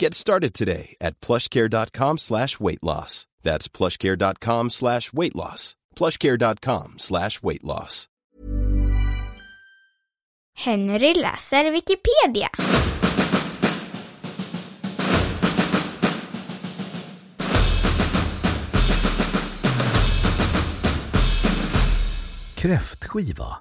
Get started today at plushcare.com slash weight loss. That's plushcare.com slash weight loss. plushcare.com slash weight loss. Henry läser Wikipedia. Kräftskiva.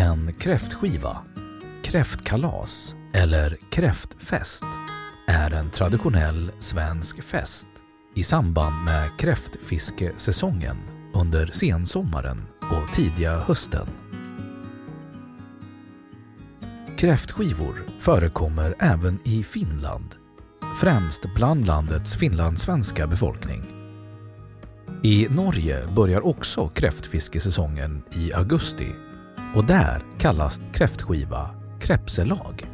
En kräftskiva, kräftkalas eller kräftfest är en traditionell svensk fest i samband med kräftfiskesäsongen under sensommaren och tidiga hösten. Kräftskivor förekommer även i Finland, främst bland landets finlandssvenska befolkning. I Norge börjar också kräftfiskesäsongen i augusti och där kallas kräftskiva krepselag.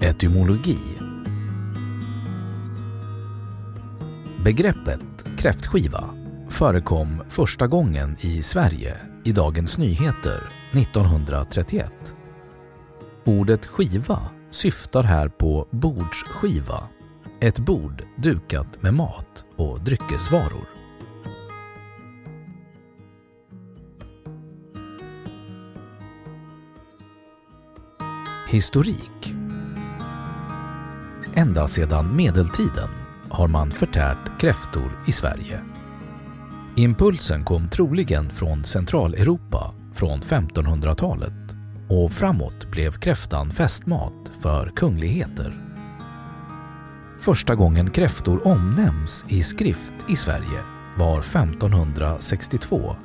Etymologi Begreppet kräftskiva förekom första gången i Sverige i Dagens Nyheter 1931. Ordet skiva syftar här på bordsskiva, ett bord dukat med mat och dryckesvaror. Historik Ända sedan medeltiden har man förtärt kräftor i Sverige. Impulsen kom troligen från Centraleuropa från 1500-talet och framåt blev kräftan festmat för kungligheter. Första gången kräftor omnämns i skrift i Sverige var 1562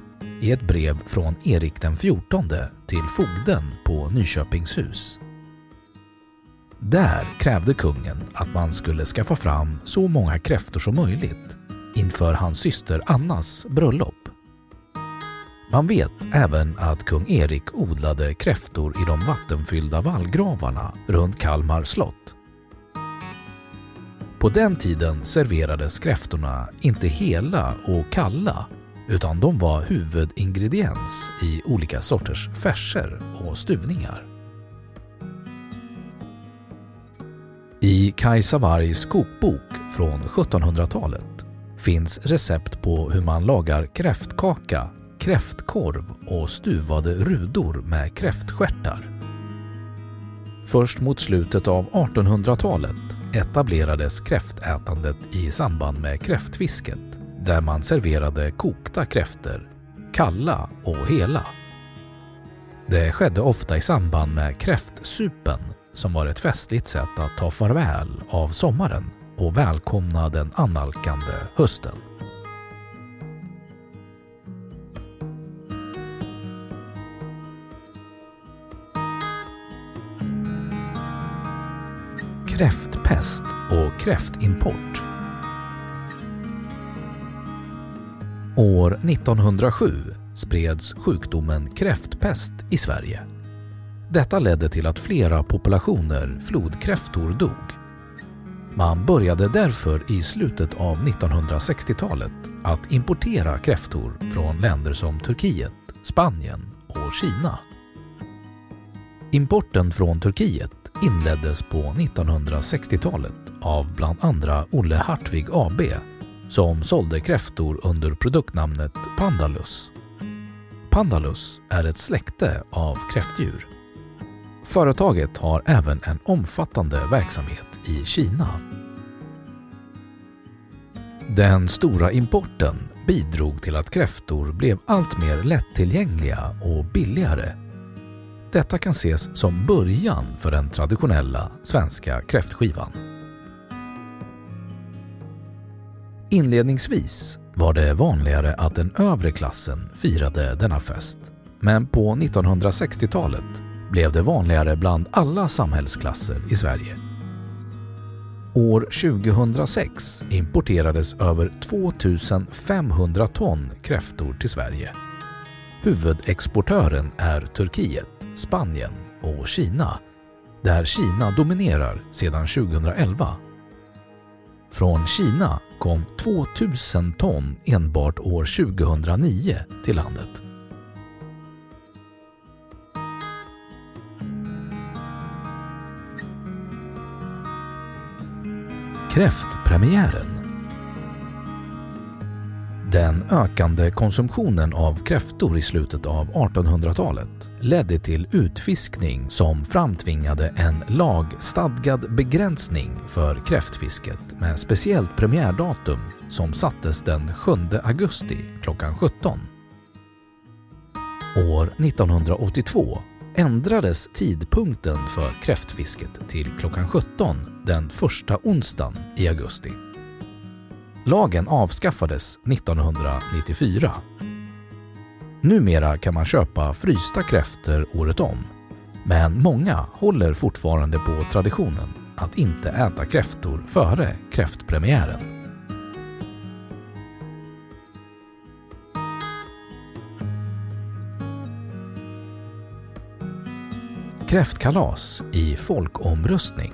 i ett brev från Erik den XIV till fogden på Nyköpingshus. Där krävde kungen att man skulle skaffa fram så många kräftor som möjligt inför hans syster Annas bröllop. Man vet även att kung Erik odlade kräftor i de vattenfyllda vallgravarna runt Kalmar slott. På den tiden serverades kräftorna inte hela och kalla utan de var huvudingrediens i olika sorters färser och stuvningar. I Kajsa Wargs kokbok från 1700-talet finns recept på hur man lagar kräftkaka, kräftkorv och stuvade rudor med kräftstjärtar. Först mot slutet av 1800-talet etablerades kräftätandet i samband med kräftfisket där man serverade kokta kräftor, kalla och hela. Det skedde ofta i samband med kräftsupen som var ett festligt sätt att ta farväl av sommaren och välkomna den annalkande hösten. Kräftpest och kräftimport År 1907 spreds sjukdomen kräftpest i Sverige. Detta ledde till att flera populationer flodkräftor dog. Man började därför i slutet av 1960-talet att importera kräftor från länder som Turkiet, Spanien och Kina. Importen från Turkiet inleddes på 1960-talet av bland andra Olle Hartvig AB som sålde kräftor under produktnamnet Pandalus. Pandalus är ett släkte av kräftdjur. Företaget har även en omfattande verksamhet i Kina. Den stora importen bidrog till att kräftor blev allt mer lättillgängliga och billigare. Detta kan ses som början för den traditionella svenska kräftskivan. Inledningsvis var det vanligare att den övre klassen firade denna fest. Men på 1960-talet blev det vanligare bland alla samhällsklasser i Sverige. År 2006 importerades över 2500 ton kräftor till Sverige. Huvudexportören är Turkiet, Spanien och Kina, där Kina dominerar sedan 2011. Från Kina kom 2000 ton enbart år 2009 till landet. Kräftpremiären den ökande konsumtionen av kräftor i slutet av 1800-talet ledde till utfiskning som framtvingade en lagstadgad begränsning för kräftfisket med speciellt premiärdatum som sattes den 7 augusti klockan 17. År 1982 ändrades tidpunkten för kräftfisket till klockan 17 den första onsdagen i augusti. Lagen avskaffades 1994. Numera kan man köpa frysta kräftor året om, men många håller fortfarande på traditionen att inte äta kräftor före kräftpremiären. Kräftkalas i folkomröstning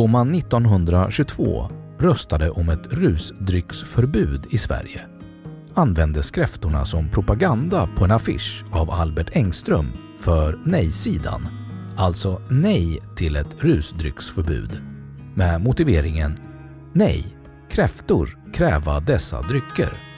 då man 1922 röstade om ett rusdrycksförbud i Sverige. Användes kräftorna som propaganda på en affisch av Albert Engström för nej-sidan, alltså nej till ett rusdrycksförbud, med motiveringen Nej, kräftor kräva dessa drycker.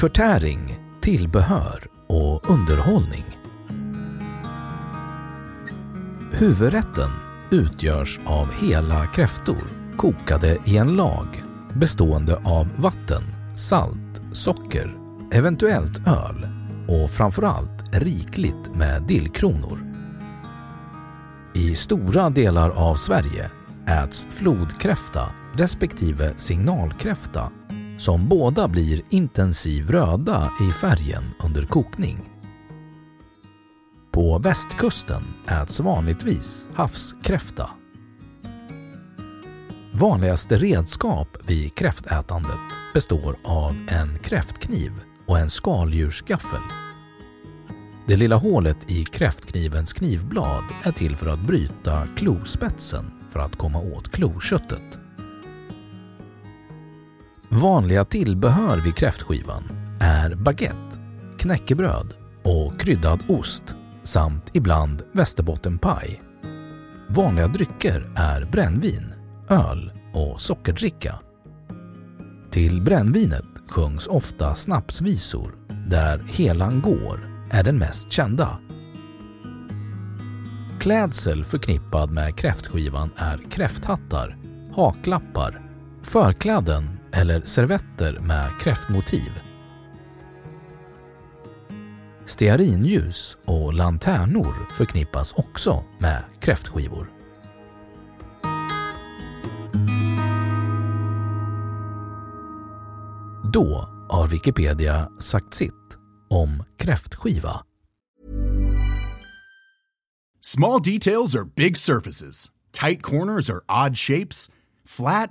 Förtäring, tillbehör och underhållning. Huvudrätten utgörs av hela kräftor kokade i en lag bestående av vatten, salt, socker, eventuellt öl och framförallt rikligt med dillkronor. I stora delar av Sverige äts flodkräfta respektive signalkräfta som båda blir intensiv röda i färgen under kokning. På västkusten äts vanligtvis havskräfta. Vanligaste redskap vid kräftätandet består av en kräftkniv och en skaldjursgaffel. Det lilla hålet i kräftknivens knivblad är till för att bryta klospetsen för att komma åt kloköttet. Vanliga tillbehör vid kräftskivan är baguette, knäckebröd och kryddad ost samt ibland västerbottenpaj. Vanliga drycker är brännvin, öl och sockerdricka. Till brännvinet sjungs ofta snapsvisor där Helan går är den mest kända. Klädsel förknippad med kräftskivan är kräfthattar, haklappar, förkläden eller servetter med kräftmotiv. Stearinljus och lanternor förknippas också med kräftskivor. Då har Wikipedia sagt sitt om kräftskiva. Small details are big surfaces. Tight corners are odd shapes. Flat,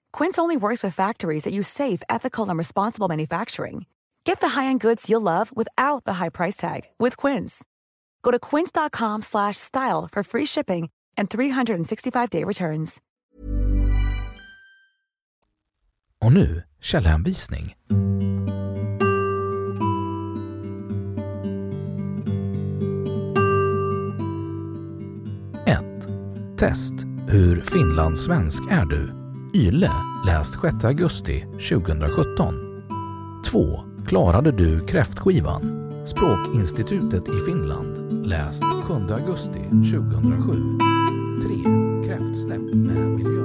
Quince only works with factories that use safe, ethical, and responsible manufacturing. Get the high-end goods you'll love without the high price tag with Quince. Go to quince.com/style for free shipping and 365-day returns. Och nu källhänvisning. Ett. Test. Hur finlandssvensk är du? Yle, läst 6 augusti 2017. 2. Klarade du kräftskivan? Språkinstitutet i Finland, läst 7 augusti 2007. 3. Kräftsläpp med miljö